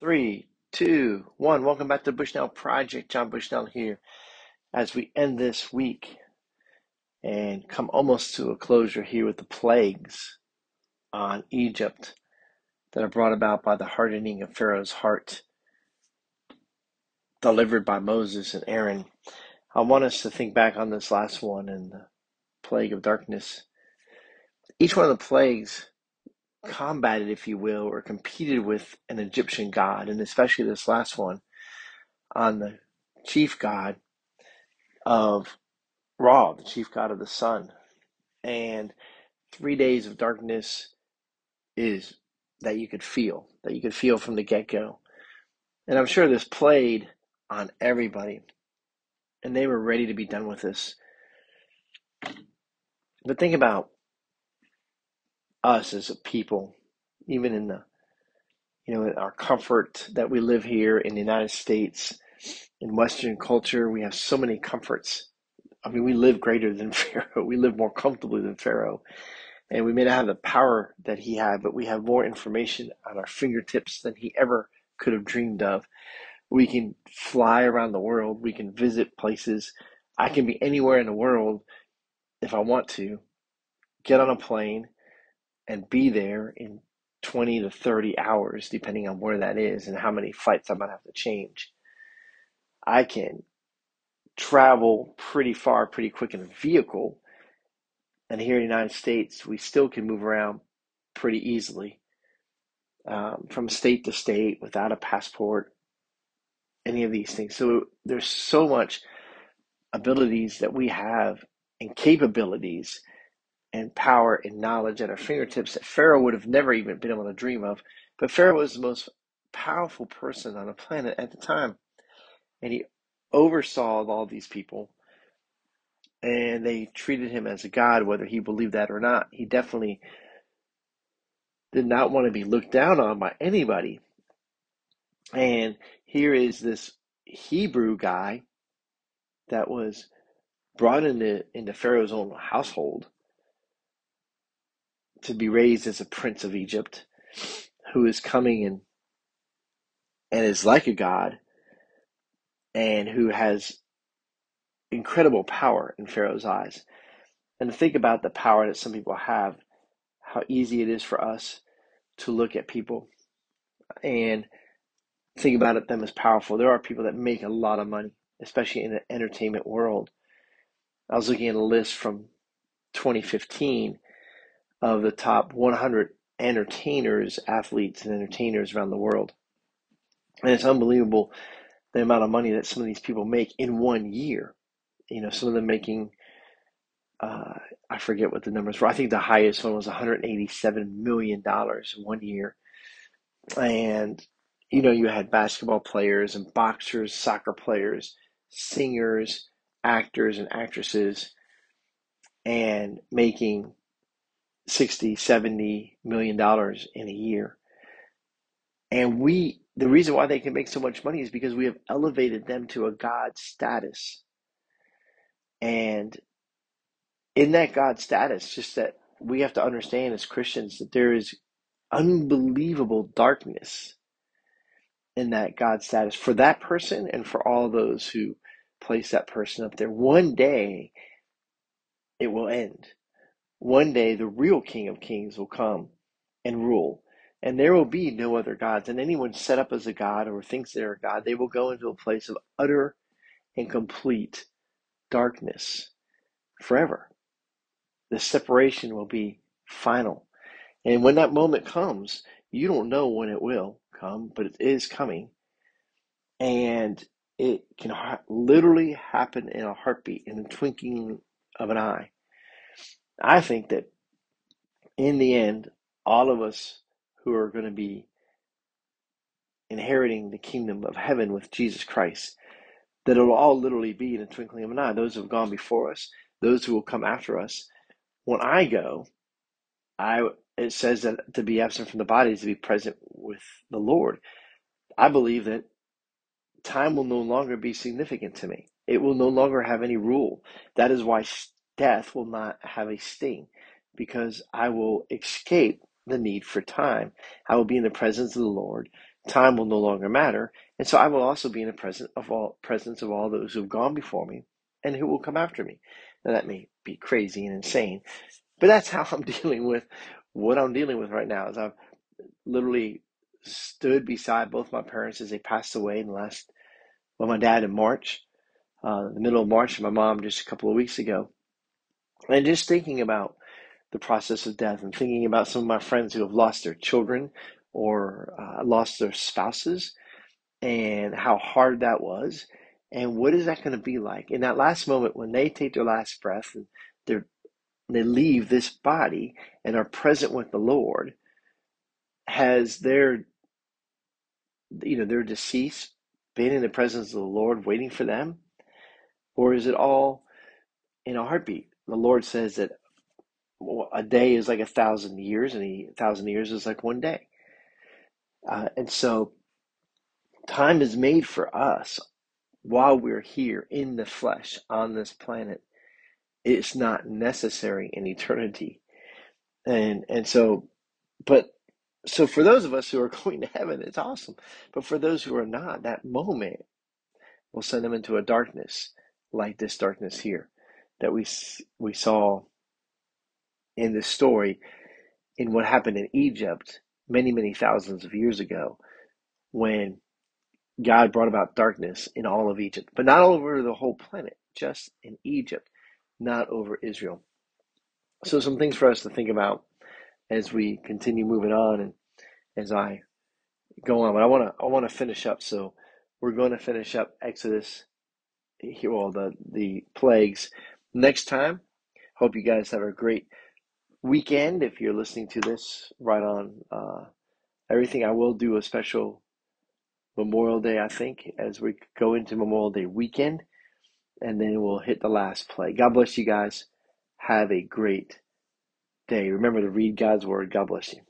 Three, two, one. Welcome back to the Bushnell Project. John Bushnell here as we end this week and come almost to a closure here with the plagues on Egypt that are brought about by the hardening of Pharaoh's heart, delivered by Moses and Aaron. I want us to think back on this last one and the plague of darkness. Each one of the plagues combated, if you will, or competed with an Egyptian god, and especially this last one on the chief god of Ra, the chief god of the sun. And three days of darkness is that you could feel, that you could feel from the get go. And I'm sure this played on everybody, and they were ready to be done with this. But think about us as a people, even in the you know, in our comfort that we live here in the United States, in Western culture, we have so many comforts. I mean, we live greater than Pharaoh. We live more comfortably than Pharaoh. And we may not have the power that he had, but we have more information at our fingertips than he ever could have dreamed of. We can fly around the world. We can visit places. I can be anywhere in the world if I want to, get on a plane, and be there in 20 to 30 hours, depending on where that is and how many flights I might have to change. I can travel pretty far, pretty quick in a vehicle. And here in the United States, we still can move around pretty easily um, from state to state without a passport, any of these things. So there's so much abilities that we have and capabilities and power and knowledge at our fingertips that Pharaoh would have never even been able to dream of. But Pharaoh was the most powerful person on the planet at the time. And he oversaw all these people. And they treated him as a god, whether he believed that or not. He definitely did not want to be looked down on by anybody. And here is this Hebrew guy that was brought into, into Pharaoh's own household to be raised as a prince of Egypt who is coming and and is like a god and who has incredible power in Pharaoh's eyes. And to think about the power that some people have, how easy it is for us to look at people and think about it, them as powerful. There are people that make a lot of money, especially in the entertainment world. I was looking at a list from 2015 of the top 100 entertainers, athletes, and entertainers around the world. And it's unbelievable the amount of money that some of these people make in one year. You know, some of them making, uh, I forget what the numbers were. I think the highest one was $187 million in one year. And, you know, you had basketball players and boxers, soccer players, singers, actors, and actresses, and making 60, 70 million dollars in a year. And we, the reason why they can make so much money is because we have elevated them to a God status. And in that God status, just that we have to understand as Christians that there is unbelievable darkness in that God status for that person and for all those who place that person up there. One day it will end. One day the real King of Kings will come and rule, and there will be no other gods. And anyone set up as a god or thinks they're a god, they will go into a place of utter and complete darkness forever. The separation will be final. And when that moment comes, you don't know when it will come, but it is coming. And it can ha- literally happen in a heartbeat, in the twinkling of an eye. I think that in the end, all of us who are going to be inheriting the kingdom of heaven with Jesus Christ, that it'll all literally be in a twinkling of an eye. Those who have gone before us, those who will come after us. When I go, I it says that to be absent from the body is to be present with the Lord. I believe that time will no longer be significant to me. It will no longer have any rule. That is why death will not have a sting because I will escape the need for time. I will be in the presence of the Lord time will no longer matter, and so I will also be in the presence of all presence of all those who have gone before me and who will come after me. Now that may be crazy and insane, but that's how I'm dealing with what I'm dealing with right now. Is I've literally stood beside both my parents as they passed away in the last, well, my dad in March, uh, the middle of March, and my mom just a couple of weeks ago, and just thinking about the process of death and thinking about some of my friends who have lost their children or uh, lost their spouses and how hard that was and what is that going to be like? In that last moment when they take their last breath and they they leave this body and are present with the lord has their you know their deceased been in the presence of the lord waiting for them? Or is it all in a heartbeat the lord says that a day is like a thousand years and a thousand years is like one day uh, and so time is made for us while we're here in the flesh on this planet. It's not necessary in eternity. And and so but so for those of us who are going to heaven, it's awesome. But for those who are not, that moment will send them into a darkness like this darkness here that we we saw in this story in what happened in Egypt many many thousands of years ago when God brought about darkness in all of Egypt, but not all over the whole planet, just in Egypt, not over Israel. So, some things for us to think about as we continue moving on and as I go on. But I want to I want to finish up. So, we're going to finish up Exodus, here all the the plagues next time. Hope you guys have a great weekend. If you're listening to this right on uh, everything, I will do a special Memorial Day, I think, as we go into Memorial Day weekend. And then we'll hit the last play. God bless you guys. Have a great day. Remember to read God's word. God bless you.